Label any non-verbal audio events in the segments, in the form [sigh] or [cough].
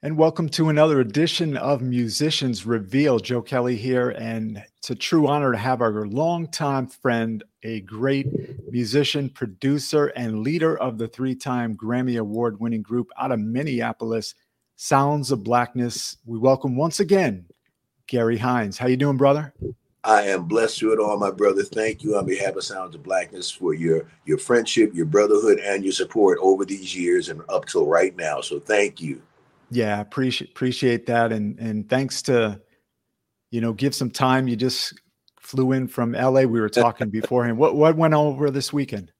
And welcome to another edition of Musicians Reveal. Joe Kelly here, and it's a true honor to have our longtime friend, a great musician, producer, and leader of the three time Grammy Award winning group out of Minneapolis, Sounds of Blackness. We welcome once again Gary Hines. How you doing, brother? I am blessed through it all, my brother. Thank you on behalf of Sounds of Blackness for your your friendship, your brotherhood, and your support over these years and up till right now. So thank you. Yeah, appreciate appreciate that, and and thanks to, you know, give some time. You just flew in from LA. We were talking [laughs] beforehand. What what went over this weekend?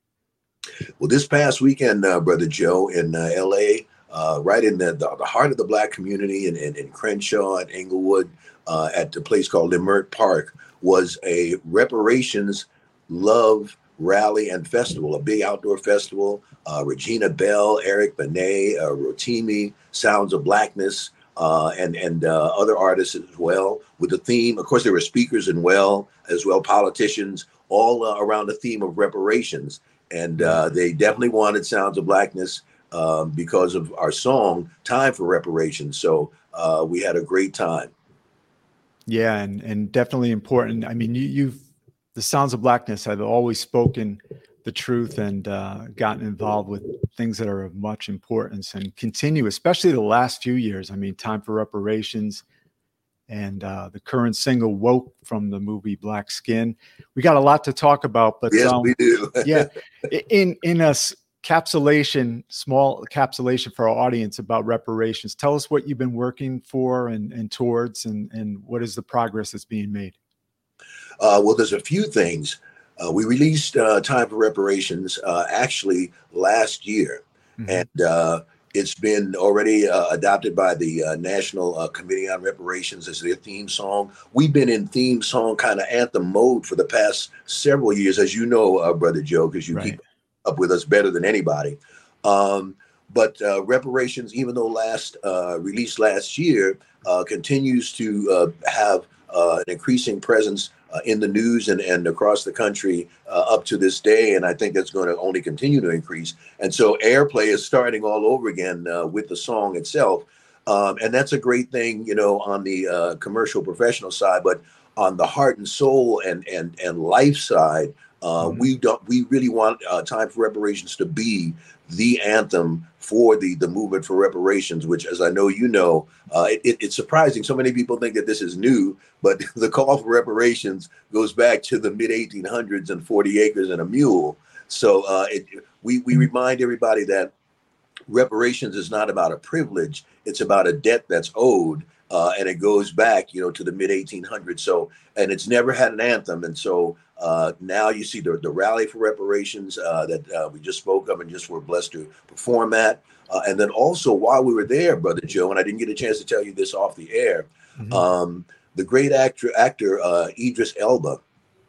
Well, this past weekend, uh, brother Joe, in uh, LA, uh, right in the, the, the heart of the black community in, in, in Crenshaw and Inglewood, uh, at the place called Leimert Park, was a reparations love rally and festival, a big outdoor festival. Uh, Regina Belle, Eric Benet, uh, Rotimi, Sounds of Blackness, uh, and and uh, other artists as well. With the theme, of course, there were speakers and well as well politicians, all uh, around the theme of reparations. And uh, they definitely wanted Sounds of Blackness um, because of our song "Time for Reparations." So we had a great time. Yeah, and and definitely important. I mean, you, you've the Sounds of Blackness have always spoken the truth and uh, gotten involved with things that are of much importance and continue, especially the last few years. I mean, Time for Reparations and uh, the current single "Woke" from the movie Black Skin. We got a lot to talk about, but yes, um, we do. [laughs] yeah, in in a capsulation, small capsulation for our audience about reparations. Tell us what you've been working for and, and towards, and and what is the progress that's being made. Uh, well, there's a few things. Uh, we released uh, Time for Reparations uh, actually last year, mm-hmm. and uh, it's been already uh, adopted by the National Committee on Reparations as their theme song. We've been in theme song kind of anthem mode for the past several years, as you know, Brother Joe, because you right. keep up with us better than anybody. Um, but reparations, even though last released last year, continues to have an increasing presence uh, in the news and, and across the country uh, up to this day. And I think that's going to only continue to increase. And so airplay is starting all over again uh, with the song itself. Um, and that's a great thing, you know, on the uh, commercial professional side, but on the heart and soul and and and life side, uh, mm-hmm. we don't we really want uh, time for reparations to be the anthem for the the movement for reparations, which, as I know you know, uh, it, it's surprising. So many people think that this is new, but [laughs] the call for reparations goes back to the mid 1800s and 40 acres and a mule. So uh, it, we we remind everybody that reparations is not about a privilege; it's about a debt that's owed. Uh, and it goes back, you know, to the mid 1800s. So, and it's never had an anthem, and so uh, now you see the, the rally for reparations uh, that uh, we just spoke of and just were blessed to perform at. Uh, and then also while we were there, Brother Joe, and I didn't get a chance to tell you this off the air, mm-hmm. um, the great actor actor uh, Idris Elba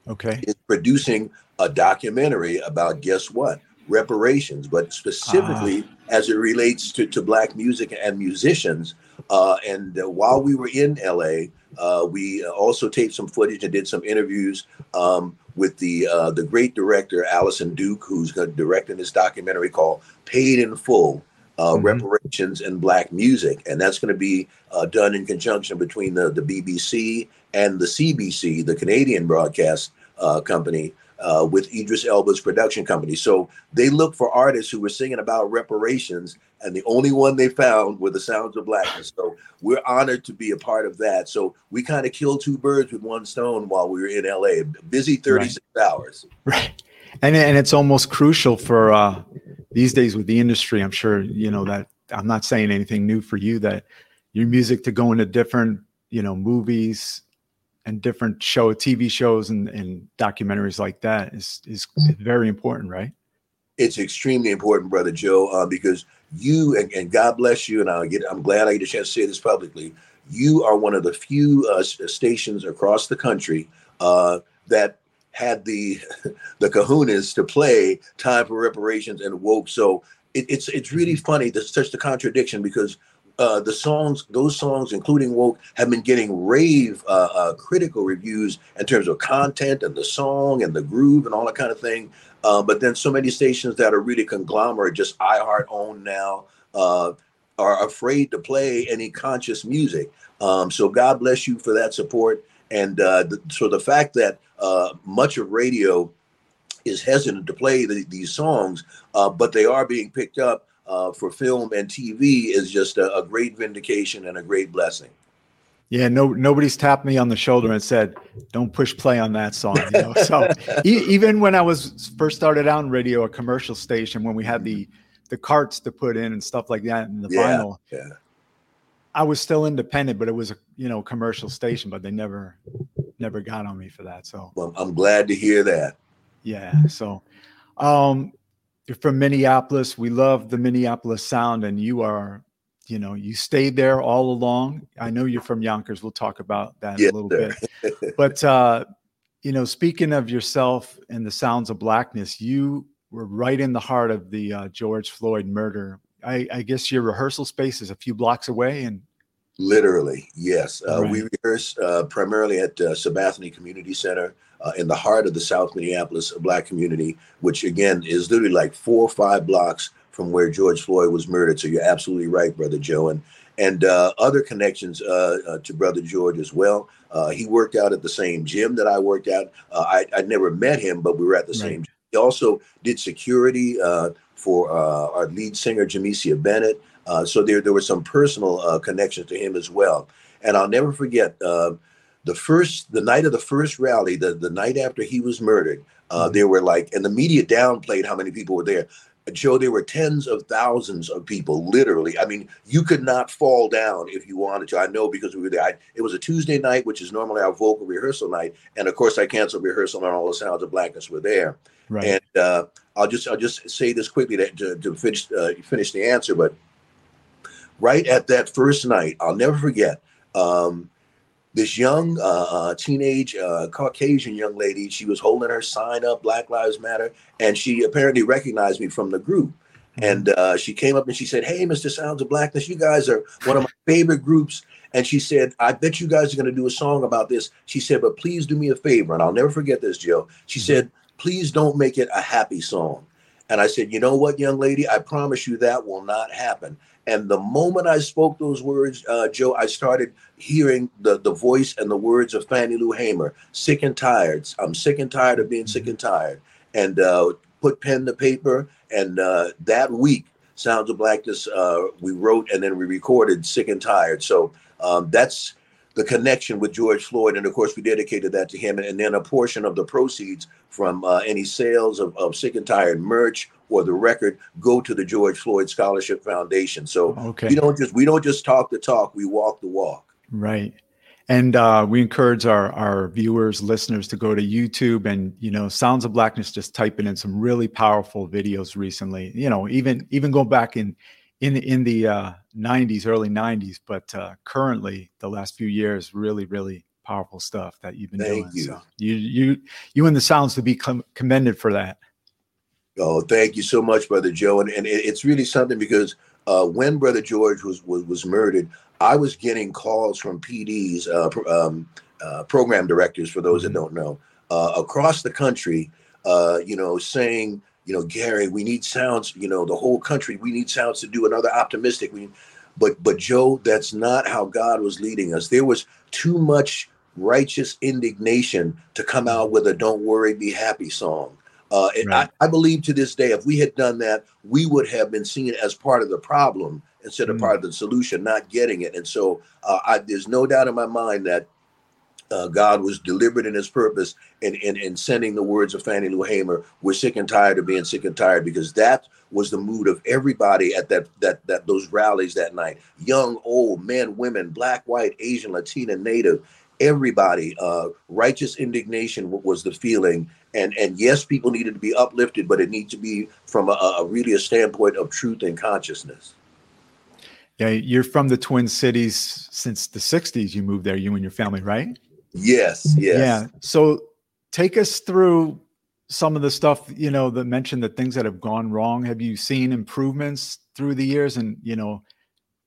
okay. is producing a documentary about guess what? Reparations, but specifically ah. as it relates to, to black music and musicians. Uh, and while we were in LA, uh, we also taped some footage and did some interviews um, with the uh, the great director Alison Duke, who's going to direct in this documentary called "Paid in Full: uh, mm-hmm. Reparations in Black Music," and that's going to be uh, done in conjunction between the the BBC and the CBC, the Canadian broadcast uh, company uh, with Idris Elba's production company. So they looked for artists who were singing about reparations, and the only one they found were the Sounds of Blackness. So we're honored to be a part of that. So we kind of killed two birds with one stone while we were in LA. Busy 36 right. hours. Right. And, and it's almost crucial for uh, these days with the industry. I'm sure, you know, that I'm not saying anything new for you that your music to go into different, you know, movies, and different show TV shows and, and documentaries like that is is mm-hmm. very important, right? It's extremely important, brother Joe, uh, because you and, and, God bless you, and I get I'm glad I get a chance to say this publicly. You are one of the few uh, stations across the country uh, that had the [laughs] the kahunas to play "Time for Reparations" and "Woke." So it, it's it's really mm-hmm. funny. There's such the contradiction because uh, the songs, those songs, including "Woke," have been getting rave uh, uh, critical reviews in terms of content and the song and the groove and all that kind of thing. Uh, but then so many stations that are really conglomerate, just iHeart owned now, uh, are afraid to play any conscious music. Um, so God bless you for that support. And uh, so the fact that much of radio is hesitant to play the, these songs, but they are being picked up uh, for film and TV is just a, a, great vindication and a great blessing. Yeah, no, nobody's tapped me on the shoulder and said, "Don't push play on that song." You know? so [laughs] e- even when I was first started out in radio, a commercial station, when we had the the carts to put in and stuff like that, and the yeah, vinyl, yeah. I was still independent, but it was a you know commercial station, but they never never got on me for that. So well, I'm glad to hear that. Yeah. So, um, you're from Minneapolis. We love the Minneapolis sound, and you are you know you stayed there all along i know you're from yonkers we'll talk about that yes, a little sir. bit but uh you know speaking of yourself and the sounds of blackness you were right in the heart of the uh, george floyd murder I, I guess your rehearsal space is a few blocks away and literally yes uh, right. we rehearse uh, primarily at uh, sabathani community center uh, in the heart of the south minneapolis black community which again is literally like four or five blocks from where George Floyd was murdered. So you're absolutely right, Brother Joe. And and uh, other connections uh, uh, to Brother George as well. Uh, he worked out at the same gym that I worked at. Uh, I, I never met him, but we were at the right. same. Gym. He also did security uh, for our lead singer, Jamecia Bennett. so there, there were some personal connections to him as well. And I'll never forget the first, the night of the first rally, the, the night after he was murdered. Mm-hmm. There were like, and the media downplayed how many people were there. Joe, there were tens of thousands of people, literally. I mean, you could not fall down if you wanted to. I know because we were there. I, it was a Tuesday night, which is normally our vocal rehearsal night, and of course, I canceled rehearsal, and all the sounds of blackness were there. Right. And uh, I'll just I'll just say this quickly to, to, to finish uh, finish the answer, but right at that first night, I'll never forget. Um, this young uh, uh, teenage uh, Caucasian young lady. She was holding her sign up, Black Lives Matter, and she apparently recognized me from the group. Mm-hmm. And uh, she came up and she said, "Hey, Mr. Sounds of Blackness, you guys are one of my favorite groups." And she said, "I bet you guys are going to do a song about this." She said, "But please do me a favor." And I'll never forget this, Joe. She mm-hmm. said, "Please don't make it a happy song." And I said, "You know what, young lady? I promise you that will not happen." And the moment I spoke those words, uh, Joe, I started hearing the, the voice and the words of Fannie Lou Hamer, sick and tired. I'm sick and tired of being sick mm-hmm. and tired. And uh, put pen to paper. And uh, that week, Sounds of Blackness, uh, we wrote and then we recorded Sick and Tired. So um, that's the connection with George Floyd. And of course, we dedicated that to him. And then a portion of the proceeds from uh, any sales of, of Sick and Tired merch or the record go to the George Floyd Scholarship Foundation. So okay. we don't just we don't just talk the talk, we walk the walk. Right. And uh, we encourage our our viewers, listeners to go to YouTube and you know, Sounds of Blackness just typing in some really powerful videos recently. You know, even even go back in in in the uh, 90s, early 90s, but uh, currently the last few years, really, really powerful stuff that you've been doing. Thank doing. You. So you you you and the Sounds to be com- commended for that. Oh, thank you so much, Brother Joe. And, and it's really something because uh, when Brother George was, was, was murdered, I was getting calls from PDs, uh, um, uh, program directors, for those mm-hmm. that don't know, uh, across the country, uh, you know, saying, you know, Gary, we need sounds, you know, the whole country, we need sounds to do another optimistic. We, but, but Joe, that's not how God was leading us. There was too much righteous indignation to come out with a "Don't Worry, Be Happy" song. Uh, right. I, I, believe to this day, if we had done that, we would have been seen as part of the problem instead of mm. part of the solution, not getting it. And so uh, I, there's no doubt in my mind that uh, God was deliberate in his purpose in, in, in, sending the words of Fannie Lou Hamer, we're sick and tired of being sick and tired, because that was the mood of everybody at that that that those rallies that night. Young, old, men, women, black, white, Asian, Latina, native, everybody. Uh, righteous indignation was the feeling. And and yes people needed to be uplifted but it needs to be from a, a, really a standpoint of truth and consciousness. Yeah you're from the twin cities since the 60s you moved there you and your family right? Yes yes. Yeah so take us through some of the stuff you know that mentioned the things that have gone wrong. Have you seen improvements through the years? And you know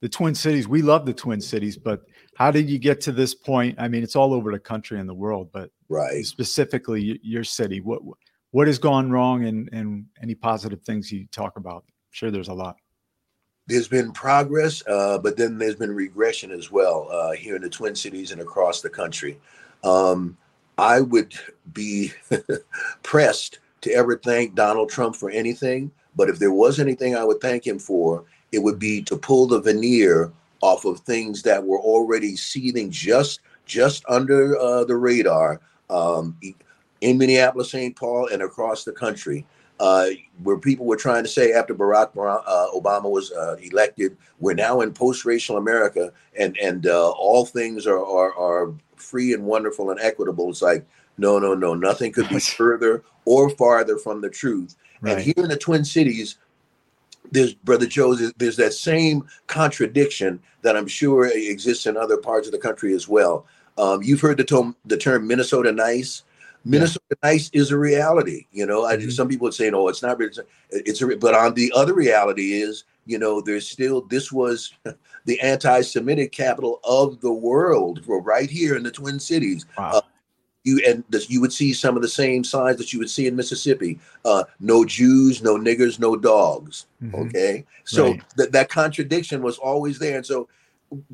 the twin cities we love the twin cities but how did you get to this point? I mean it's all over the country and the world but right. specifically your city what what has gone wrong and and any positive things you talk about? I'm sure there's a lot. There's been progress, uh, but then there's been regression as well uh, here in the Twin Cities and across the country. Um, I would be [laughs] pressed to ever thank Donald Trump for anything, but if there was anything I would thank him for, it would be to pull the veneer off of things that were already seething just just under uh, the radar um, in Minneapolis, St. Paul, and across the country uh, where people were trying to say after Barack uh, Obama was uh, elected, we're now in post-racial America, and and uh, all things are, are are free and wonderful and equitable. It's like no, no, no, nothing could be [laughs] further or farther from the truth. Right. And here in the Twin Cities, there's brother Joe. There's that same contradiction that I'm sure exists in other parts of the country as well. Um, you've heard the term the term Minnesota nice. Minnesota yeah. nice is a reality. You know, mm-hmm. I, some people would say, no, it's not. It's a, but on the other reality is, you know, there's still, this was [laughs] the anti-Semitic capital of the world for right here in the Twin Cities. Wow. Uh, you and this, you would see some of the same signs that you would see in Mississippi. Uh, no Jews, no niggers, no dogs. Mm-hmm. Okay, so right. that that contradiction was always there, and so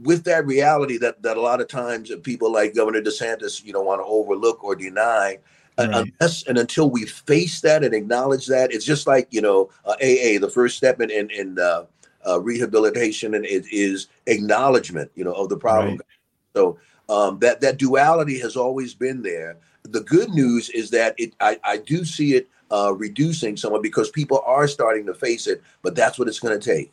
with that reality that that a lot of times people like Governor DeSantis, you know, want to overlook or deny. Right. Unless and until we face that and acknowledge that, it's just like you know, uh, AA. The first step in in, in uh, uh, rehabilitation and it is acknowledgement, you know, of the problem. Right. So um, that that duality has always been there. The good news is that it I, I do see it uh, reducing somewhat because people are starting to face it, but that's what it's going to take.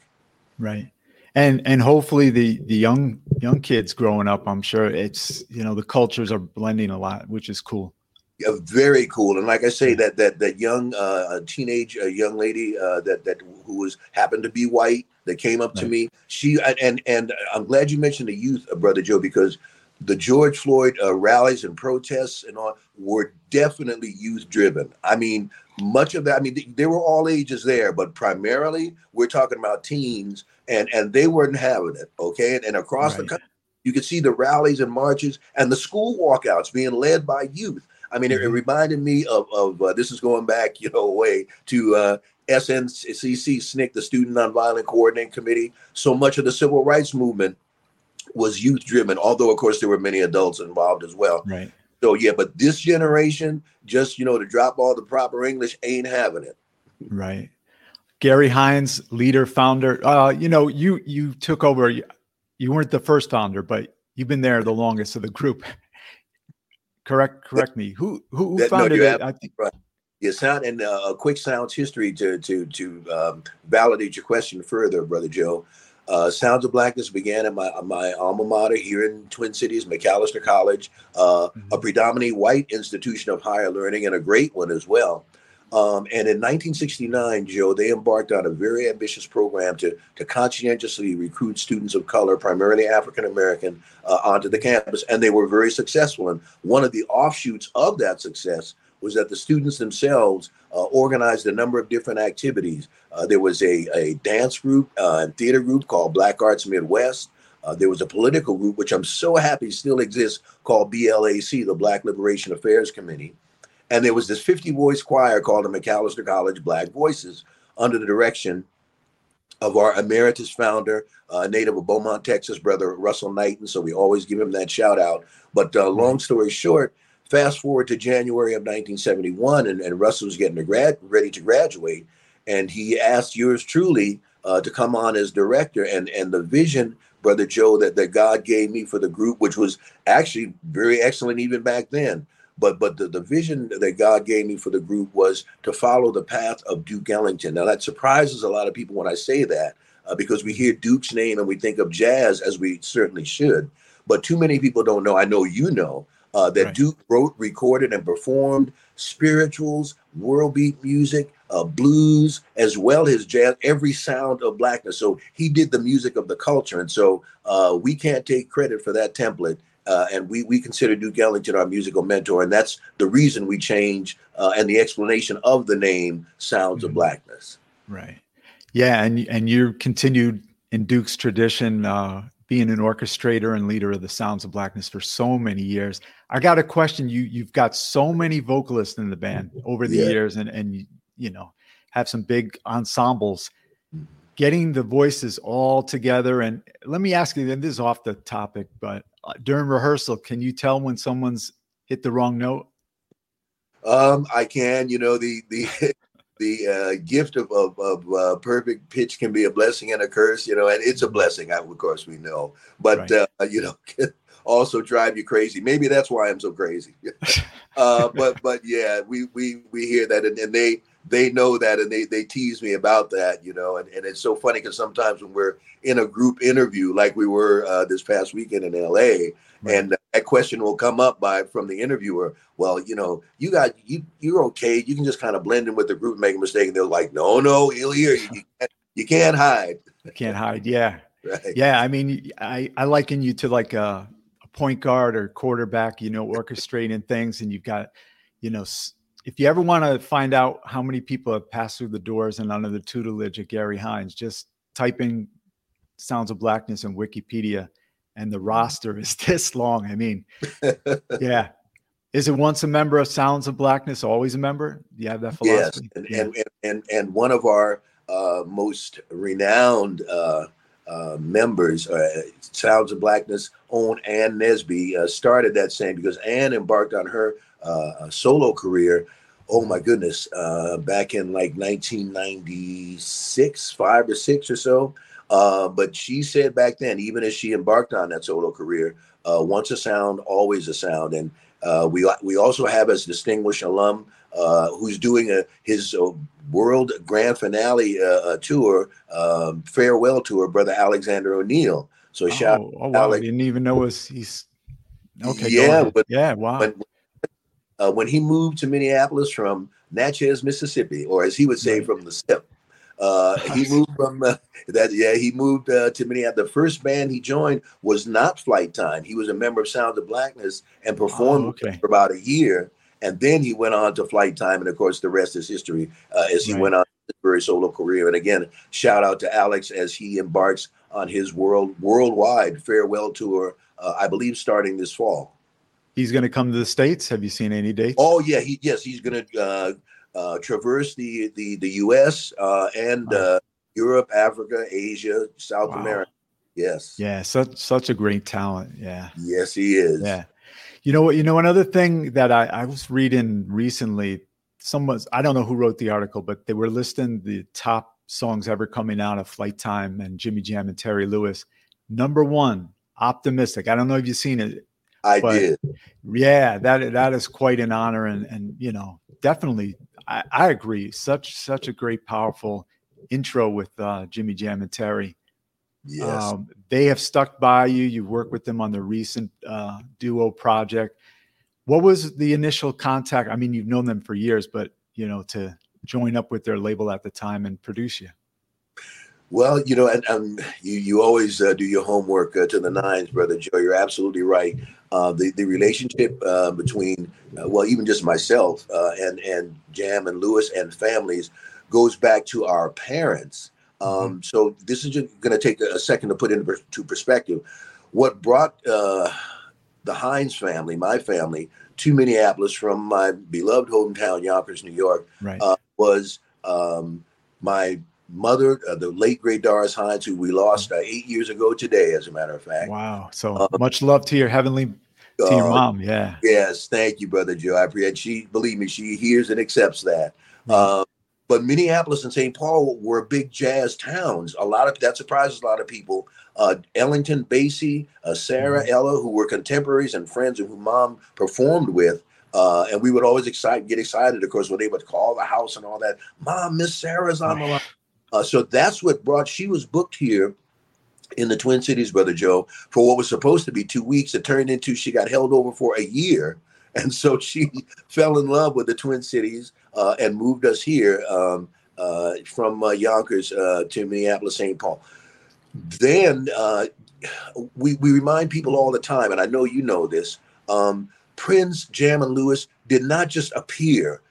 Right and and hopefully the the young young kids growing up i'm sure it's you know the cultures are blending a lot which is cool yeah, very cool and like i say that that that young uh teenage uh, young lady uh that that who was happened to be white that came up right. to me she and and i'm glad you mentioned the youth uh, brother joe because the george floyd uh, rallies and protests and all were definitely youth driven i mean much of that i mean they, they were all ages there but primarily we're talking about teens and and they weren't having it. Okay, and, and across right. the country, you could see the rallies and marches and the school walkouts being led by youth. I mean, mm-hmm. it, it, reminded me of of uh, this is going back, you know, way to uh, SNCC SNCC, the Student Nonviolent Coordinating Committee. So much of the civil rights movement was youth driven, although of course there were many adults involved as well. Right. So yeah, but this generation, just you know, to drop all the proper English, ain't having it. Right. Gary Hines, leader, founder. Uh, you know, you you took over. You, you weren't the first founder, but you've been there the longest of the group. correct, correct me. Who who, who founded no, it? I think. Right. Your sound and uh, a quick sounds history to to to um, validate your question further, brother Joe. Uh, Sounds of Blackness began at my my alma mater here in Twin Cities, Macalester College, uh, mm-hmm. a predominantly white institution of higher learning and a great one as well. Um, and in 1969, Joe, they embarked on a very ambitious program to, to conscientiously recruit students of color, primarily African American, uh, onto the campus. And they were very successful. And one of the offshoots of that success was that the students themselves uh, organized a number of different activities. Uh, there was a, a dance group uh, and theater group called Black Arts Midwest. Uh, there was a political group, which I'm so happy still exists, called BLAC, the Black Liberation Affairs Committee. And there was this 50 voice choir called the Macalester College Black Voices under the direction of our emeritus founder, uh, native of Beaumont, Texas, brother Russell Knighton. So we always give him that shout out. But uh, long story short, fast forward to January of 1971, and, and Russell was getting to grad, ready to graduate. And he asked yours truly uh, to come on as director. And, and the vision, Brother Joe, that, that God gave me for the group, which was actually very excellent even back then, but but the, the vision that God gave me for the group was to follow the path of Duke Ellington. Now that surprises a lot of people when I say that uh, because we hear Duke's name and we think of jazz as we certainly should. But too many people don't know. I know you know uh, that right. Duke wrote, recorded, and performed spirituals, world beat music, uh, blues, as well as jazz, every sound of blackness. So he did the music of the culture. And so uh, we can't take credit for that template. Uh, and we we consider Duke Ellington our musical mentor, and that's the reason we change uh, and the explanation of the name Sounds mm-hmm. of Blackness. Right. Yeah, and and you continued in Duke's tradition, uh, being an orchestrator and leader of the Sounds of Blackness for so many years. I got a question. You you've got so many vocalists in the band over the yeah. years, and and you know have some big ensembles. getting the voices all together. And let me ask you, and this is off the topic, but uh, during rehearsal, can you tell when someone's hit the wrong note? Um, I can. You know, the the [laughs] the uh, gift of of, of uh, perfect pitch can be a blessing and a curse. You know, and it's a blessing, of course, we know. But right. uh, you know, can [laughs] also drive you crazy. Maybe that's why I'm so crazy. [laughs] uh, but but yeah, we we we hear that, and, and they they know that and they they tease me about that, you know, and, and it's so funny because sometimes when we're in a group interview, like we were uh, this past weekend in LA, right. and that question will come up by from the interviewer. Well, you know, you got you you're okay. You can just kind of blend in with the group, and make a mistake, and they're like, no, no, he'll hear you. You can't, you can't hide. You can't hide. Yeah. [laughs] Right. Yeah. I mean, I I liken you to like a, a point guard or quarterback. You know, orchestrating things, and you've got, you know if you ever want to find out how many people have passed through the doors and under the tutelage of Gary Hines, just type in Sounds of Blackness in Wikipedia, and the roster is [laughs] this long. I mean, [laughs] yeah. Is it once a member of Sounds of Blackness, always a member? Do you have that philosophy? Yes, and yeah. and, and, and one of our uh, most renowned uh, uh, members, uh, Sounds of Blackness, own Ann Nesby, uh, started that same because Ann embarked on her uh, solo career. Oh my goodness, uh, back in like 1996, five or six or so. Uh, but she said back then, even as she embarked on that solo career, uh, once a sound, always a sound. And uh, we we also have as distinguished alum uh, who's doing a, his uh, world grand finale uh, tour, um, farewell tour, brother Alexander O'Neal. So shout oh, oh wow, Alex. I didn't even know was he's okay. Yeah, but yeah, wow. When, uh, when he moved to Minneapolis from Natchez, Mississippi, or as he would say, from the SIP. Uh, [laughs] he moved from uh, that. Yeah, he moved uh, to Minneapolis. The first band he joined was not Flyte Tyme. He was a member of Sound of Blackness and performed oh, okay. for about a year, and then he went on to Flyte Tyme, And of course, the rest is history. Uh, as he right. went on his very solo career. And again, shout out to Alex as he embarks on his world worldwide farewell tour. Uh, I believe starting this fall he's going to come to the states. Have you seen any dates? Oh yeah, he yes, he's going to uh, traverse the the the U.S. Uh, and uh, Europe, Africa, Asia, South wow. America. Yes. Yeah, such such a great talent. Yeah. Yes, he is. Yeah. You know what? You know another thing that I, I was reading recently. Someone I don't know who wrote the article, but they were listing the top songs ever coming out of Flyte Tyme and Jimmy Jam and Terry Lewis. Number one, Optimistic. I don't know if you've seen it. I did. Yeah, that that is quite an honor, and and you know, definitely, I, I agree. Such such a great, powerful intro with uh, Jimmy Jam and Terry. Yes, um, they have stuck by you. You've worked with them on the recent uh, duo project. What was the initial contact? I mean, you've known them for years, but you know, to join up with their label at the time and produce you. Well, you know, and, um, you you always uh, do your homework uh, to the nines, brother Joe. You're absolutely right. Uh, the the relationship uh, between, uh, well, even just myself uh, and and Jam and Lewis and families goes back to our parents. Um, mm-hmm. So this is just going to take a second to put into perspective. What brought the Hines family, my family, to Minneapolis from my beloved hometown, Yonkers, New York, right. was um, my mother, uh, the late great Doris Hines, who we lost uh, eight years ago today, as a matter of fact. Wow. So um, much love to your heavenly, to uh, your mom. Yeah. Yes. Thank you, brother Joe. I appreciate she, believe me, she hears and accepts that. Mm-hmm. but Minneapolis and St. Paul were big jazz towns. A lot of that surprises a lot of people. Uh, Ellington Basie, uh, Sarah, mm-hmm. Ella, who were contemporaries and friends and who mom performed with. Uh, and we would always excite, get excited, of course, when they would call the house and all that. Mom, Miss Sarah's on the line. Uh, so that's what brought. She was booked here in the Twin Cities, brother Joe, for what was supposed to be two weeks. It turned into she got held over for a year, [laughs] and so she [laughs] fell in love with the Twin Cities uh, and moved us here um, uh, from uh, Yonkers uh, to Minneapolis, St. Paul. Then uh, we we remind people all the time, and I know you know this. Um, Prince, Jam, and Lewis did not just appear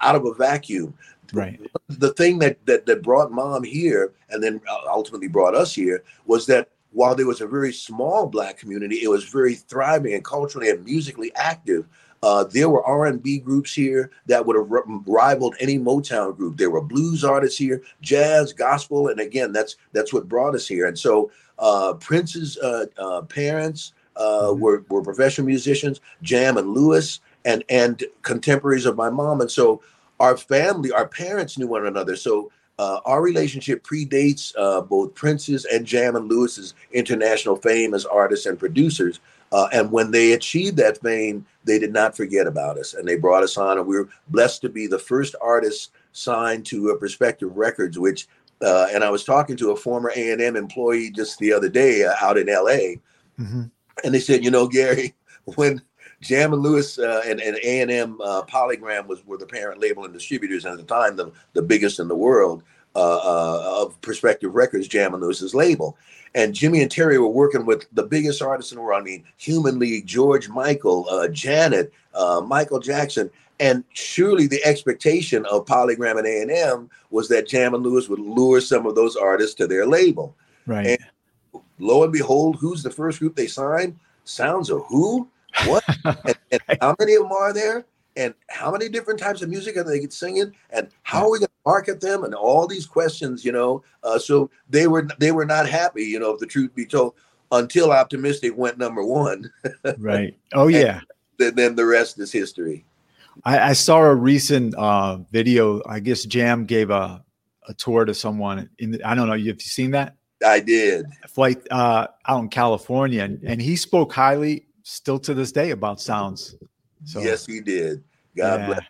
out of a vacuum. Right. The thing that, that that brought mom here and then ultimately brought us here was that while there was a very small black community, it was very thriving and culturally and musically active. Uh, there were R&B groups here that would have rivaled any Motown group. There were blues artists here, jazz, gospel, and again, that's that's what brought us here. And so uh, Prince's uh, uh parents uh, mm-hmm. were were professional musicians, Jam and Lewis, and and contemporaries of my mom. And so our family, our parents knew one another. So uh, our relationship predates uh, both Prince's and Jam and Lewis's international fame as artists and producers. Uh, and when they achieved that fame, they did not forget about us, and they brought us on. And we were blessed to be the first artists signed to a Perspective Records, which. Uh, and I was talking to a former A and M employee just the other day uh, out in L.A. Mm-hmm. And they said, you know, Gary, [laughs] when Jam and Lewis uh, and and A and M uh, Polygram was were the parent label and distributors, and at the time the the biggest in the world uh, uh, of Perspective Records, Jam and Lewis's label. And Jimmy and Terry were working with the biggest artists in the world. I mean, Human League, George Michael, uh, Janet, uh, Michael Jackson. And surely the expectation of Polygram and A and M was that Jam and Lewis would lure some of those artists to their label. Right. And lo and behold, who's the first group they signed? Sounds of Who? What? [laughs] and, and how many of them are there? And how many different types of music are they singing? And how are we going to market them? And all these questions, you know. Uh, so they were they were not happy, you know, if the truth be told, until Optimistic went number one. [laughs] right. Oh yeah. Then, then the rest is history. I, I saw a recent uh, video. I guess Jam gave a a tour to someone in. The, I don't know. You have you seen that? I did. Flight uh, out in California, and, and he spoke highly still to this day about sounds. So yes, he did. God yeah. bless.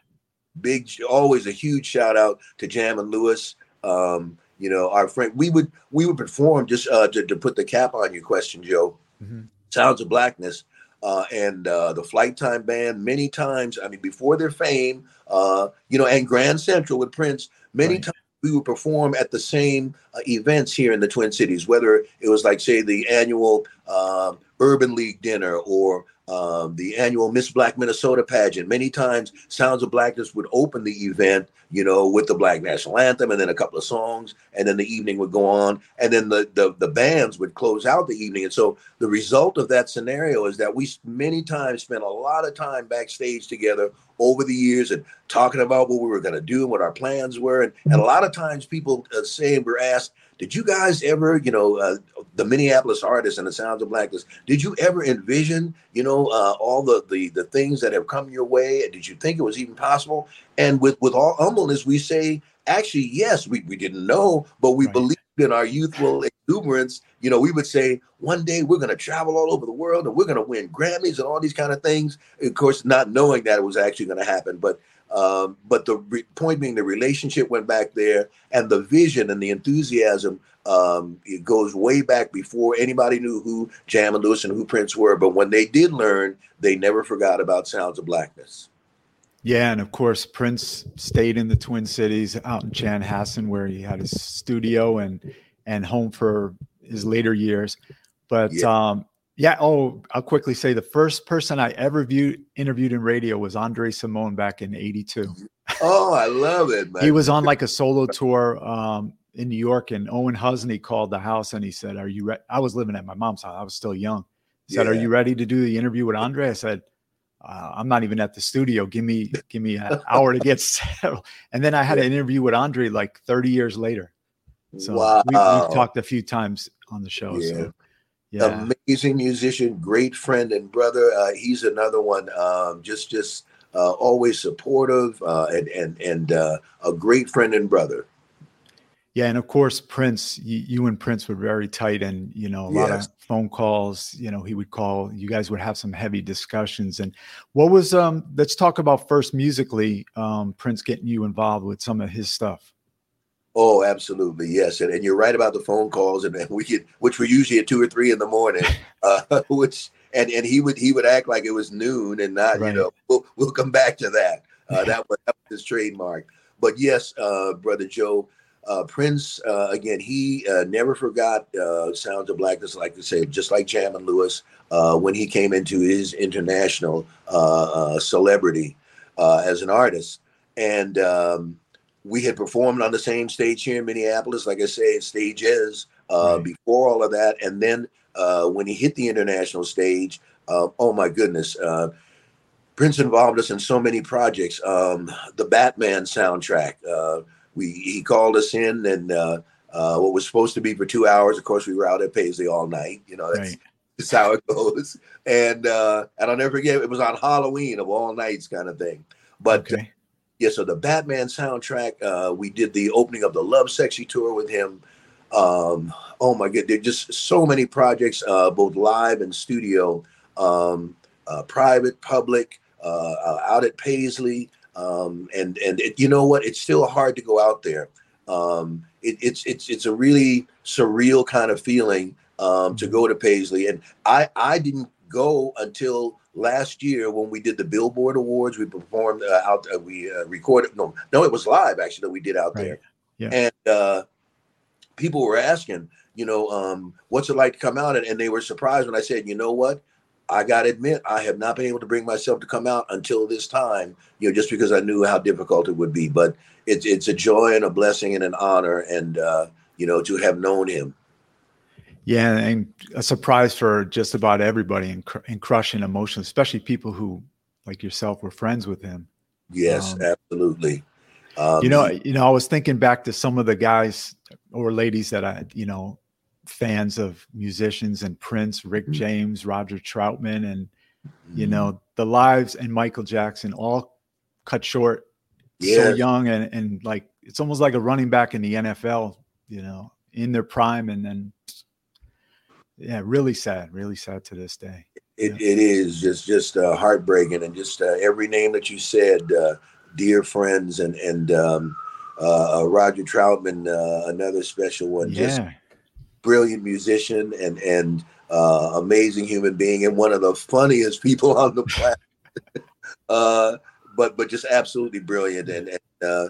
Big, always a huge shout out to Jam and Lewis. Um, you know, our friend, we would we would perform just uh, to, to put the cap on your question, Joe. Mm-hmm. Sounds of Blackness uh, and uh, the Flyte Tyme Band many times. I mean, before their fame, uh, you know, and Grand Central with Prince, many right. times we would perform at the same uh, events here in the Twin Cities, whether it was like, say, the annual uh, Urban League dinner or um, the annual Miss Black Minnesota pageant. Many times, Sounds of Blackness would open the event, you know, with the Black National Anthem and then a couple of songs, and then the evening would go on, and then the the, the bands would close out the evening. And so the result of that scenario is that we many times spent a lot of time backstage together over the years and talking about what we were going to do and what our plans were. And, and a lot of times people uh, say, we're asked, did you guys ever, you know, uh, the Minneapolis artists and the Sounds of Blackness, did you ever envision, you know, uh, all the, the the things that have come your way? Did you think it was even possible? And with with all humbleness, we say, actually, yes, we, we didn't know, but we right. believed in our youthful exuberance. You know, we would say one day we're going to travel all over the world and we're going to win Grammys and all these kind of things. Of course, not knowing that it was actually going to happen, but um, but the re- point being, the relationship went back there, and the vision and the enthusiasm um, it goes way back before anybody knew who Jam and Lewis and who Prince were. But when they did learn, they never forgot about Sounds of Blackness. Yeah, and of course Prince stayed in the Twin Cities, out in Chanhassen, where he had his studio and and home for his later years. But yeah. um, yeah. Oh, I'll quickly say the first person I ever viewed interviewed in radio was Andre Cymone back in '82. Oh, I love it, man. he was on like a solo tour um, in New York, and Owen Husney called the house and he said, "Are you ready?" I was living at my mom's house. I was still young. He said, yeah. "Are you ready to do the interview with Andre?" I said, uh, "I'm not even at the studio. Give me give me an [laughs] hour to get settled." And then I had an interview with Andre like 30 years later. So wow. we, have talked a few times on the show. Yeah. So yeah. amazing musician, great friend and brother. Uh, he's another one. Um, just just uh, always supportive uh, and and and uh, a great friend and brother. Yeah, and of course Prince. You, you, and Prince were very tight, and you know a lot yes. of phone calls. You know he would call. You guys would have some heavy discussions. And what was um? Let's talk about first musically. Um, Prince getting you involved with some of his stuff. Oh, absolutely, yes, and, and you're right about the phone calls, and, and we could, which were usually at two or three in the morning, [laughs] uh, [laughs] which and and he would he would act like it was noon and not, right. you know, we'll, we'll come back to that. [laughs] Uh, that, was, that was his trademark. But yes, uh, brother Joe, uh, Prince uh, again, he uh, never forgot uh, Sounds of Blackness, like to say, just like Jam and Lewis, uh, when he came into his international uh, celebrity as an artist, and. Um, we had performed on the same stage here in Minneapolis, like I say, stages uh, right. before all of that. And then uh, when he hit the international stage, uh, oh my goodness, uh, Prince involved us in so many projects. Um, the Batman soundtrack. Uh, we he called us in, and uh, uh, what was supposed to be for two hours. Of course, we were out at Paisley all night. You know, that's, right. [laughs] that's how it goes. And uh, and I'll never forget. It was on Halloween of all nights, kind of thing. But okay. Yeah, so the Batman soundtrack. Uh, we did the opening of the Love Sexy tour with him. Um, oh my god, there just so many projects, uh, both live and studio, um, uh, private, public, uh, uh, out at Paisley, um, and and it, you know what? It's still hard to go out there. Um, it, it's it's it's a really surreal kind of feeling um, to mm-hmm. go to Paisley, and I I didn't go until last year when we did the Billboard Awards. We performed uh, out. Uh, we uh, recorded. No, no, it was live actually that we did out right. there. Yeah. And uh, people were asking, you know, um, what's it like to come out? And, and they were surprised when I said, you know what? I got to admit, I have not been able to bring myself to come out until this time, you know, just because I knew how difficult it would be. But it's it's a joy and a blessing and an honor, and uh, you know, to have known him. Yeah, and a surprise for just about everybody, and, cr- and crushing emotions, especially people who, like yourself, were friends with him. Yes, um, absolutely. Um, you know, you know, I was thinking back to some of the guys or ladies that I, you know, fans of musicians and Prince, Rick mm-hmm. James, Roger Troutman, and you know, the lives and Michael Jackson all cut short yeah. so young and and like it's almost like a running back in the NFL, you know, in their prime and then yeah, really sad, really sad to this day. It, yeah. it is just just uh, heartbreaking and just uh, every name that you said, uh, dear friends and and um, uh, uh, Roger Troutman, uh, another special one. Yeah. Just brilliant musician and and uh, amazing human being and one of the funniest people on the planet. [laughs] [laughs] uh, but but just absolutely brilliant and, and uh,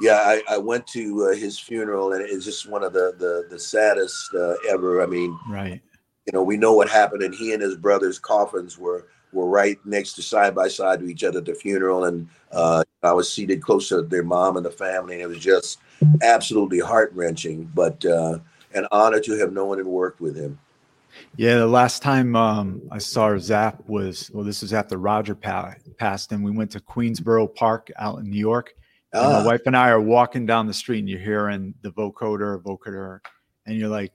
yeah, I, I went to uh, his funeral and it's just one of the the, the saddest uh, ever. I mean, right. You know, we know what happened, and he and his brother's coffins were were right next to side by side to each other at the funeral, and uh, I was seated close to their mom and the family, and it was just absolutely heart wrenching, but uh, an honor to have known and worked with him. Yeah, the last time um, I saw Zapp was well, this was after Roger pa- passed, and we went to Queensboro Park out in New York. My ah. wife and I are walking down the street, and you're hearing the vocoder, vocoder, and you're like,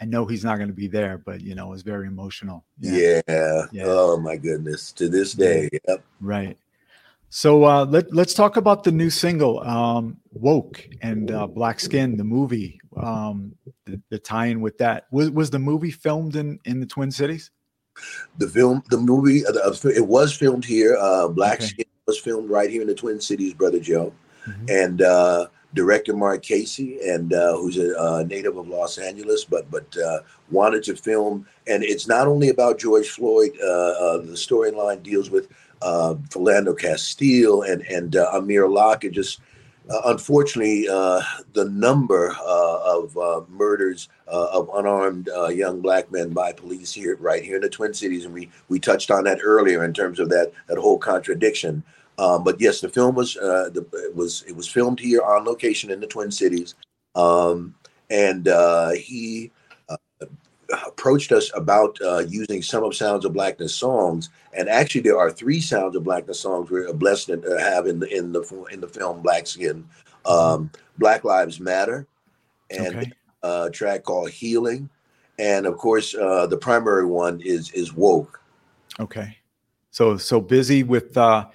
I know he's not going to be there, but you know, it was very emotional. Yeah. yeah. yeah. Oh my goodness. To this day. Yep. Right. So uh, let, let's talk about the new single, um, Woke and uh, Black Skin, the movie, um, the, the tie-in with that. Was, was the movie filmed in, in the Twin Cities? The film, the movie, uh, it was filmed here. Uh, Black okay. Skin was filmed right here in the Twin Cities, Brother Joe. Mm-hmm. And uh, director Mark Casey, and uh, who's a uh, native of Los Angeles, but but uh, wanted to film. And it's not only about George Floyd. Uh, uh, the storyline deals with uh, Philando Castile and and Amir Locke, and just unfortunately, the number of murders of unarmed young black men by police here, right here in the Twin Cities, and we we touched on that earlier in terms of that that whole contradiction. Um, but yes, the film was uh, the, it was it was filmed here on location in the Twin Cities, um, and uh, he uh, approached us about uh, using some of Sounds of Blackness songs. And actually, there are three Sounds of Blackness songs we're blessed to have in the in the in the film Black Skin, um, Black Lives Matter, and okay. a track called Healing, and of course, uh, the primary one is is Woke. Okay, so so busy with uh,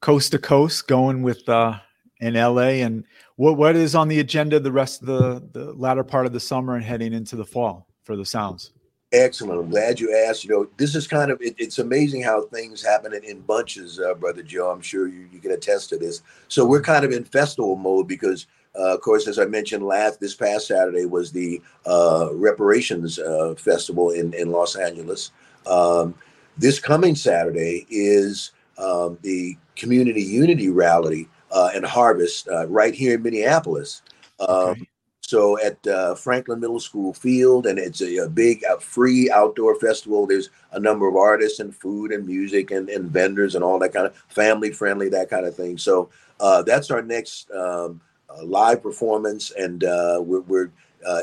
coast to coast going with uh, in LA. And what what is on the agenda the rest of the the latter part of the summer and heading into the fall for the Sounds? Excellent. I'm glad you asked. You know, this is kind of it, it's amazing how things happen in, in bunches, uh, brother Joe. I'm sure you, you can attest to this. So we're kind of in festival mode because, uh, of course, as I mentioned last this past Saturday was the uh, reparations uh, festival in in Los Angeles. Um, this coming Saturday is um, the community unity rally uh, and harvest uh, right here in Minneapolis. Um, okay. So at uh, Franklin Middle School Field, and it's a, a big, a free outdoor festival. There's a number of artists and food and music and, and vendors and all that kind of family friendly, that kind of thing. So uh, that's our next um, uh, live performance, and uh, we're, we're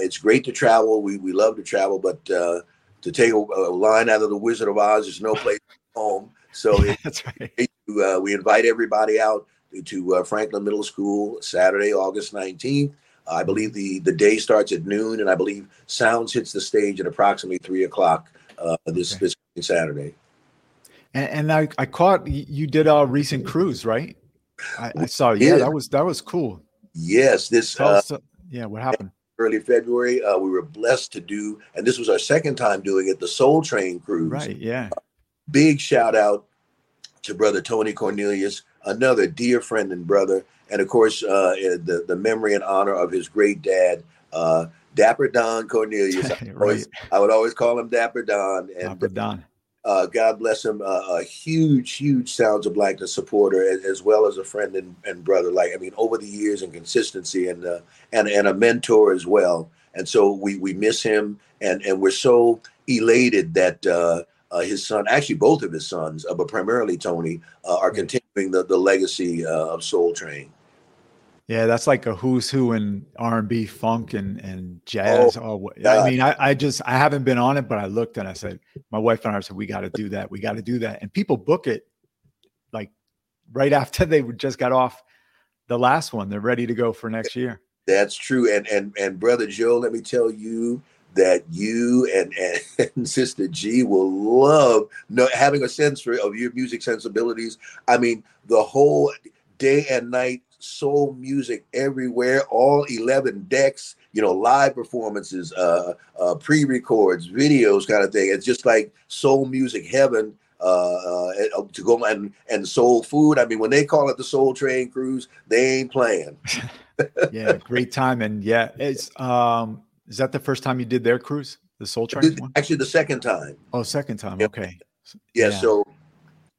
it's great to travel. We we love to travel, but to take a, a, line out of the Wizard of Oz, there's no place home. So Yeah, right. uh, we invite everybody out to uh, Franklin Middle School Saturday, August 19th. I believe the, the day starts at noon, and I believe Sounds hits the stage at approximately three o'clock uh, this Okay. this Saturday. And, and I, I caught you did a recent cruise, right? I, I saw. Yeah, Yeah. that was that was cool. Yes, this uh, us, uh, yeah, what happened? early February, uh, we were blessed to do, and this was our second time doing it, the Soul Train cruise. Right. Yeah. Big shout out to brother Tony Cornelius, another dear friend and brother, and of course uh, the the memory and honor of his great dad, uh, Dapper Don Cornelius. [laughs] I, always, I would always call him Dapper Don, and Papa Don. uh, God bless him, uh, a huge, huge Sounds of Blackness supporter, as, as well as a friend and, and brother. Like I mean, over the years and consistency, and uh, and and a mentor as well. And so we we miss him, and and we're so elated that uh, his son, actually both of his sons, uh, but primarily Tony, uh, are continuing the the legacy uh, of Soul Train. Yeah, that's like a who's who in R and B, funk, and and jazz. Oh, wha- I mean, I, I just I haven't been on it, but I looked and I said, my wife and I said, we got to do that. We got to do that. And people book it like right after they just got off the last one. They're ready to go for next year. That's true. And and and brother Joe, let me tell you that you and, [laughs] and, sister G will love no, having a sense of your music sensibilities. I mean, the whole day and night soul music everywhere, all 11 decks, you know, live performances, uh, uh, pre-records, videos kind of thing. It's just like soul music heaven uh, uh, to go and, and soul food. I mean, when they call it the soul train cruise, they ain't playing. [laughs] Yeah, great time. And yeah, it's um, is that the first time you did their cruise, the Soul Train one? Actually, the second time. Oh, second time. Yep. Okay. Yeah, Yeah. So,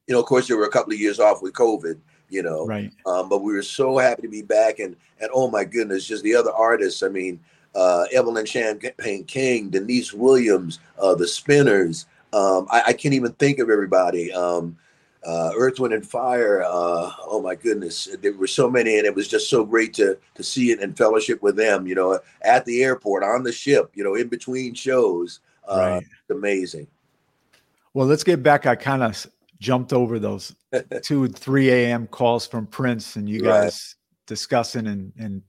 you know, of course, there were a couple of years off with COVID. You know, Right. um, but we were so happy to be back, and and oh my goodness, just the other artists. I mean, uh, Evelyn Champagne King, Deniece Williams, uh, the Spinners. Um, I, I can't even think of everybody. Um, uh, Earth, Wind, and Fire. Uh, oh my goodness, there were so many, and it was just so great to to see it and fellowship with them. You know, at the airport, on the ship. You know, in between shows. Uh, Right. Amazing. Well, let's get back. I kind of jumped over those [laughs] two and three a.m. calls from Prince, and you Right. guys discussing and and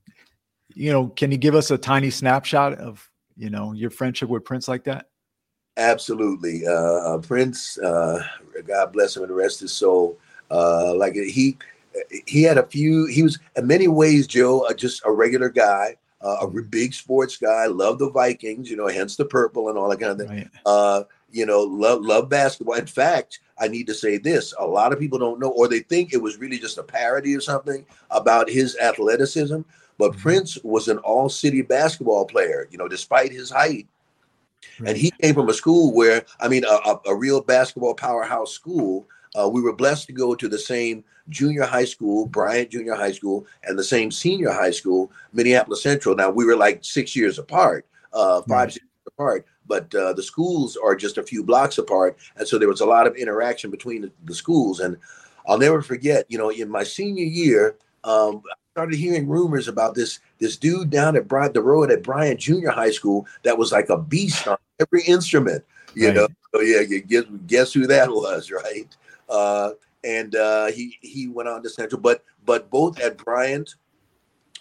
you know, can you give us a tiny snapshot of you know your friendship with Prince like that? Absolutely. Uh, uh, Prince, uh, God bless him and rest his soul. Uh, like he, he had a few. He was in many ways, Joe, uh, just a regular guy, uh, a big sports guy. Loved the Vikings, you know, hence the purple and all that kind of thing. Right. Uh, you know, love love basketball. In fact, I need to say this: a lot of people don't know, or they think it was really just a parody or something about his athleticism. But Mhm. Prince was an all-city basketball player. You know, despite his height right. and he came from a school where i mean a, a, a real basketball powerhouse school uh, we were blessed to go to the same junior high school bryant junior high school and the same senior high school minneapolis central now we were like six years apart uh, five Right. years apart but uh, the schools are just a few blocks apart and so there was a lot of interaction between the, the schools and i'll never forget you know in my senior year um, I started hearing rumors about this this dude down at Bryant, the road at Bryant Junior High School that was like a beast on every instrument. You Right. know, so yeah, you guess guess who that [laughs] was, right? Uh, and uh, he he went on to Central, but but both at Bryant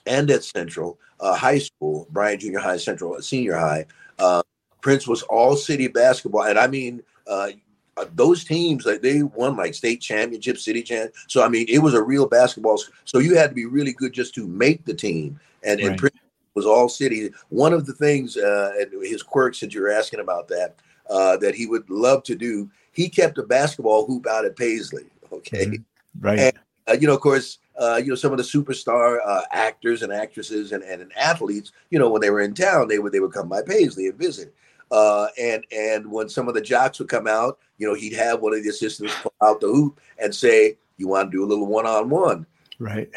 and at Central uh, High School, Bryant Junior High, Central Senior High, uh, Prince was all city basketball, and I mean. Uh, those teams like they won like state championship city champ so i mean it was a real basketball so you had to be really good just to make the team and, and Right. Was all city one of the things uh and his quirks that you're asking about that uh that he would love to do he kept a basketball hoop out at paisley [laughs] okay Mhm. Right. And- uh, you know, of course, uh, you know some of the superstar uh, actors and actresses and, and, athletes. You know, when they were in town, they would they would come by Paisley and visit. Uh, and and when some of the jocks would come out, you know, he'd have one of the assistants pull out the hoop and say, "You want to do a little one on one?" right.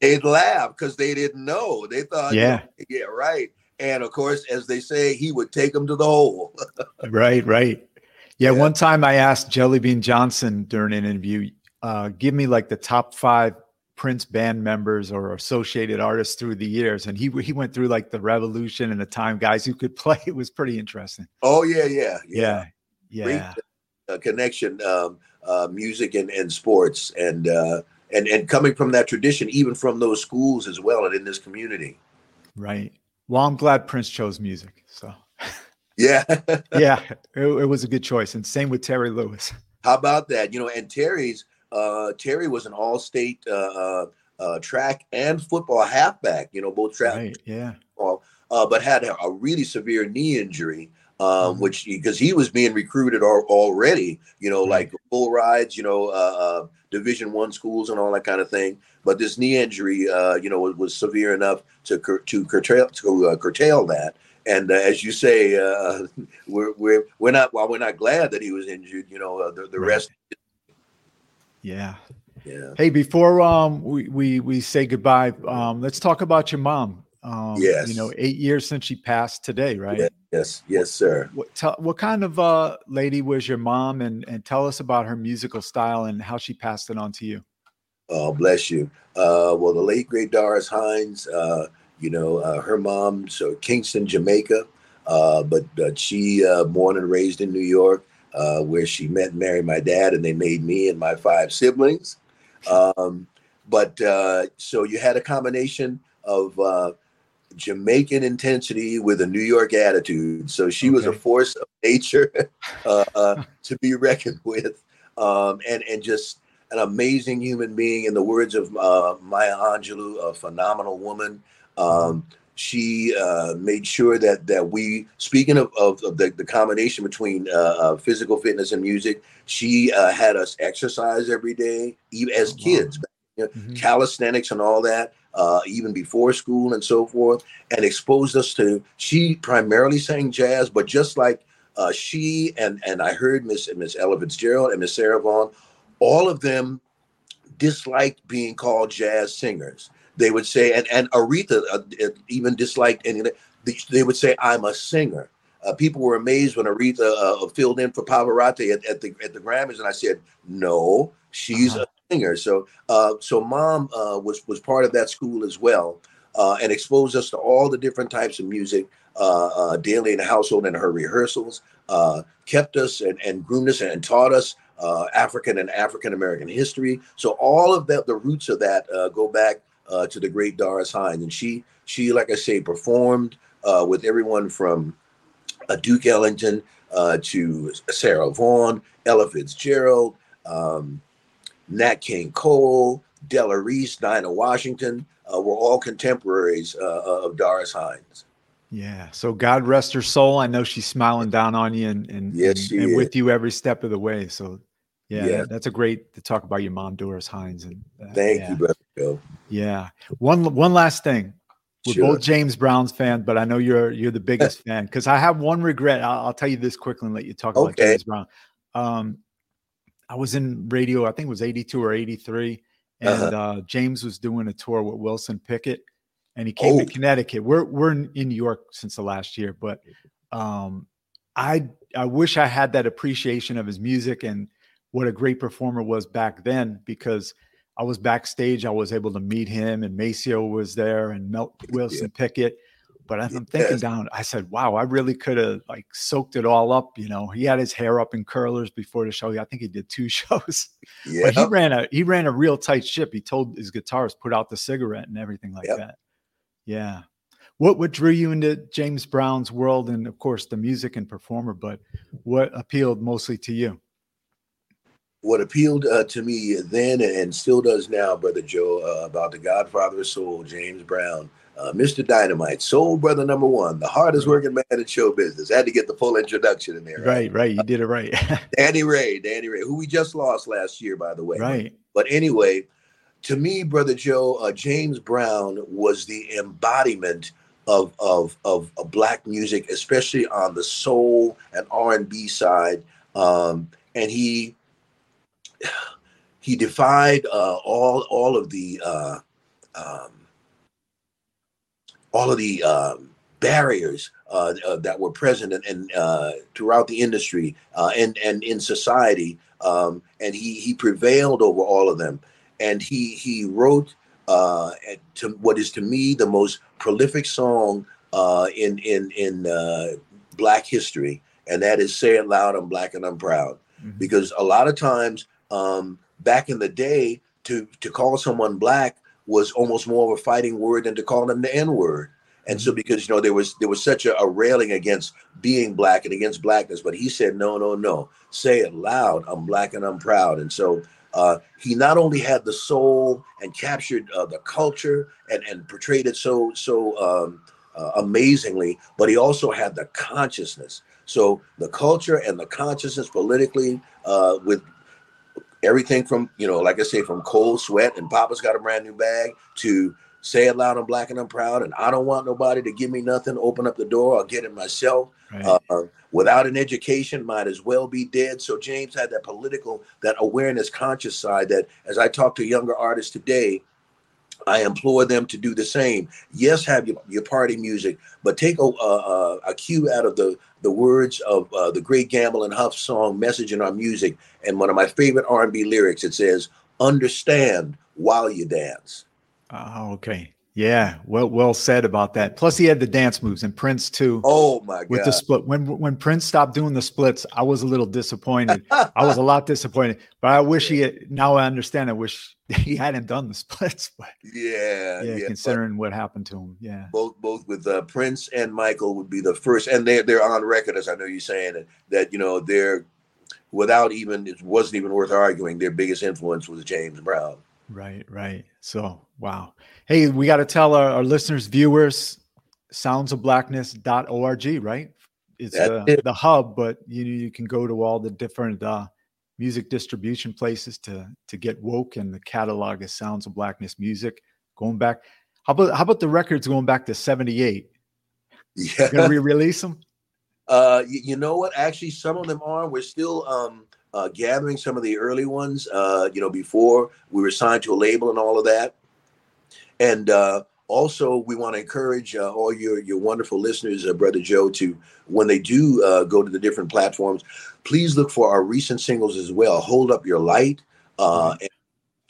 They'd laugh because they didn't know. They thought, Yeah. yeah, right. And of course, as they say, he would take them to the hole. [laughs] Right, right. Yeah, Yeah. one time I asked Jelly Bean Johnson during an interview, uh, give me like the top five Prince band members or associated artists through the years, and he he went through like the Revolution and the time guys who could [laughs] play. It was pretty interesting. oh yeah, yeah, Yeah, yeah, Great. uh, connection, um, uh, music and, and sports, and uh, and and coming from that tradition, even from those schools as well, and in this community. Right. Well, I'm glad Prince chose music. So. Yeah. [laughs] yeah, [laughs] it, it, was a good choice, and same with Terry Lewis. How about that? You know, and Terry's uh, Terry was an all-state uh, uh, uh track and football halfback. You know, both track. Right. Yeah. Football, uh, but had a, a, really severe knee injury, um, mm-hmm. which because he was being recruited al- already. You know, right. like full rides. You know, uh, Division One schools and all that kind of thing. But this knee injury, you know, was, was, severe enough to cur- to curtail to curtail that and uh, as you say, uh, [laughs] we're we're we're not while we're not glad that he was injured. You know, uh, the the right. rest. Yeah. Yeah. Hey, before um we we we say goodbye, um let's talk about your mom. Um, yes. You know, eight years since she passed today, right? Yes. Yes, yes sir. What, tell, what kind of uh lady was your mom, and and tell us about her musical style and how she passed it on to you. Oh, bless you. Uh, well, the late great Doris Hines. Uh, you know, uh, her mom, so Kingston, Jamaica, uh, but she uh, born and raised in New York, uh, where she met and married my dad, and they made me and my five siblings. Um, but uh, so you had a combination of uh, Jamaican intensity with a New York attitude. So she okay. was a force of nature [laughs] to be reckoned with, um, and and just an amazing human being. In the words of Maya Angelou, a phenomenal woman. Um, she uh, made sure that that we, speaking of, of, of the, the combination between uh, uh, physical fitness and music, she uh, had us exercise every day, even as oh, kids, you know, mm-hmm. calisthenics and all that, uh, even before school and so forth, and exposed us to. She primarily sang jazz, but just like uh, she and and I heard Miss Miss Ella Fitzgerald and Miss Sarah Vaughan, all of them disliked being called jazz singers they would say, and, and Aretha uh, even disliked any, they would say, I'm a singer. Uh, people were amazed when Aretha uh, filled in for Pavarotti at, at, the at the Grammys, and I said, "No, she's uh-huh. a singer." So, uh, so mom uh, was was part of that school as well, uh, and exposed us to all the different types of music daily in the household and her rehearsals. kept us and, and groomed us and taught us African and African American history. So all of that, the roots of that go back uh, to the great Doris Hines, and she she like I say performed uh, with everyone from uh, Duke Ellington uh, to Sarah Vaughan, Ella Fitzgerald, um, Nat King Cole, Della Reese, Dinah Washington uh, were all contemporaries uh, of Doris Hines. Yeah. So God rest her soul. I know she's smiling down on you and and, yes, and, and with you every step of the way. So yeah, yeah. That, that's a great to talk about your mom, Doris Hines. And uh, thank yeah. you, brother Joe. Yeah. One one last thing. We're sure. both James Brown's fans, but I know you're you're the [laughs] biggest fan because I have one regret. I'll, I'll, tell you this quickly and let you talk okay. about James Brown. Um, I was in radio. I think it was 82 or 83, and uh-huh. uh, James was doing a tour with Wilson Pickett, and he came oh. to Connecticut. We're we're in, in New York since the last year, but um, I I wish I had that appreciation of his music and what a great performer was back then because I was backstage. I was able to meet him, and Maceo was there, and Mel Wilson yeah. Pickett. But I'm thinking yes. down, I said, "Wow, I really could have like soaked it all up." You know, he had his hair up in curlers before the show. I think he did two [laughs] shows. Yeah. But he ran a he ran a real tight ship. He told his guitarist put out the cigarette and everything like yep. that. Yeah. What what drew you into James Brown's world, and of course the music and performer, but what appealed mostly to you? What appealed uh, to me then and still does now, Brother Joe, uh, about the Godfather of Soul, James Brown, uh, Mr. Dynamite, Soul Brother number one, the hardest working man in show business. I had to get the full introduction in there. Right, right. right. You did it right. [laughs] Danny Ray, Danny Ray, who we just lost last year, by the way. Right. But anyway, to me, Brother Joe, uh, James Brown was the embodiment of, of, of, of black music, especially on the soul and R&B side. Um, and he [sighs] he defied uh, all all of the uh, um, all of the um, barriers uh, uh, that were present and, uh, throughout the industry uh, and and in society, um, and he he prevailed over all of them. And he he wrote to what is to me the most prolific song in in in Black history, and that is say it loud, I'm black and I'm proud. Mm-hmm. Because a lot of times, um, back in the day, to to call someone black was almost more of a fighting word than to call them the N word. And so, mm-hmm. because you know there was there was such a, a, railing against being black and against blackness, but he said, no, no, no, say it loud. I'm black and I'm proud. And so uh, he not only had the soul and captured uh, the culture and and portrayed it so so um, uh, amazingly, but he also had the consciousness. So the culture and the consciousness politically, uh, with everything from you know, like I say, from cold sweat and Papa's got a brand new bag to say it loud I'm black and I'm proud and I don't want nobody to give me nothing open up the door I'll get it myself right. uh, without an education might as well be dead so James had that political that awareness conscious side that as I talk to younger artists today I implore them to do the same. Yes, have your, your party music, but take a, a, a cue out of the, the words of uh, the great Gamble and Huff song "Message in Our Music." And one of my favorite R&B lyrics, it says, "Understand while you dance." Oh, okay. Yeah, well, well said about that. Plus, he had the dance moves, and Prince too. Oh my god! With the split, when when Prince stopped doing the splits, I was a little disappointed. I was a lot disappointed, but I wish he. Had, now I understand. I wish he hadn't done the [laughs] splits. But yeah, yeah, yeah considering what happened to him, yeah. Both both with uh, Prince and Michael would be the first, and they they're on record as I know you're saying that that you know they're without even it wasn't even worth arguing. Their biggest influence was James Brown. Right, right. So, wow. Hey, we got to tell our, our, listeners, viewers, soundsofblackness.org, right? It's uh, it. the hub, but you you can go to all the different uh, music distribution places to to get woke and the catalog of Sounds of Blackness music going back. How about how about the records going back to 78? [laughs] Yeah. Gonna re-release them? Uh, you, you know what? Actually, some of them are. We're still um uh, gathering some of the early ones, uh, you know, before we were signed to a label and all of that. And uh, also, we want to encourage uh, all your your wonderful listeners, uh, Brother Joe, to when they do uh, go to the different platforms, please look for our recent singles as well. Hold up your light. Mm-hmm.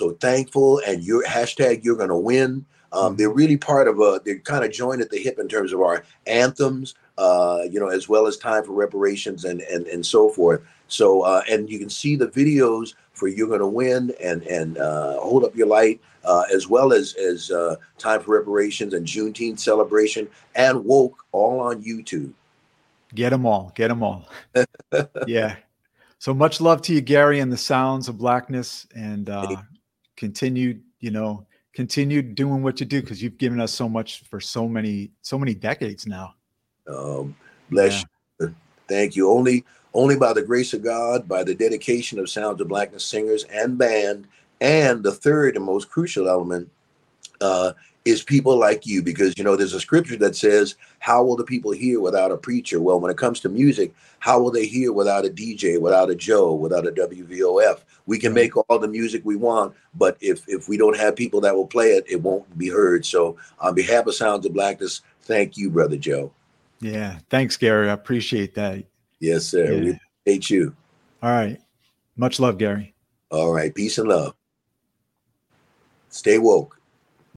so thankful, and your hashtag you're going to win. Um, they're really part of a. They're kind of joined at the hip in terms of our anthems, you know, as well as time for reparations and and and so forth. So, uh, and you can see the videos for "You're Gonna Win" and and uh, "Hold Up Your Light," uh, as well as as uh, "Time for Reparations" and Juneteenth celebration and "Woke" all on YouTube. Get them all. Get them all. [laughs] yeah. So much love to you, Gary, and the sounds of blackness, and uh, continue. You know, continue doing what you do because you've given us so much for so many so many decades now. Um, bless yeah. you. Thank you. Only only by the grace of God, by the dedication of Sounds of Blackness singers and band, and the third and most crucial element uh, is people like you. Because, you know, there's a scripture that says, How will the people hear without a preacher? Well, when it comes to music, how will they hear without a DJ, without a Joe, without a WVOF? We can make all the music we want, but if, if we don't have people that will play it, it won't be heard. So, on behalf of Sounds of Blackness, thank you, Brother Joe. Yeah. Thanks, Gary. I appreciate that. Yes, sir. Yeah. We hate you. All right. Much love, Gary. All right. Peace and love. Stay woke.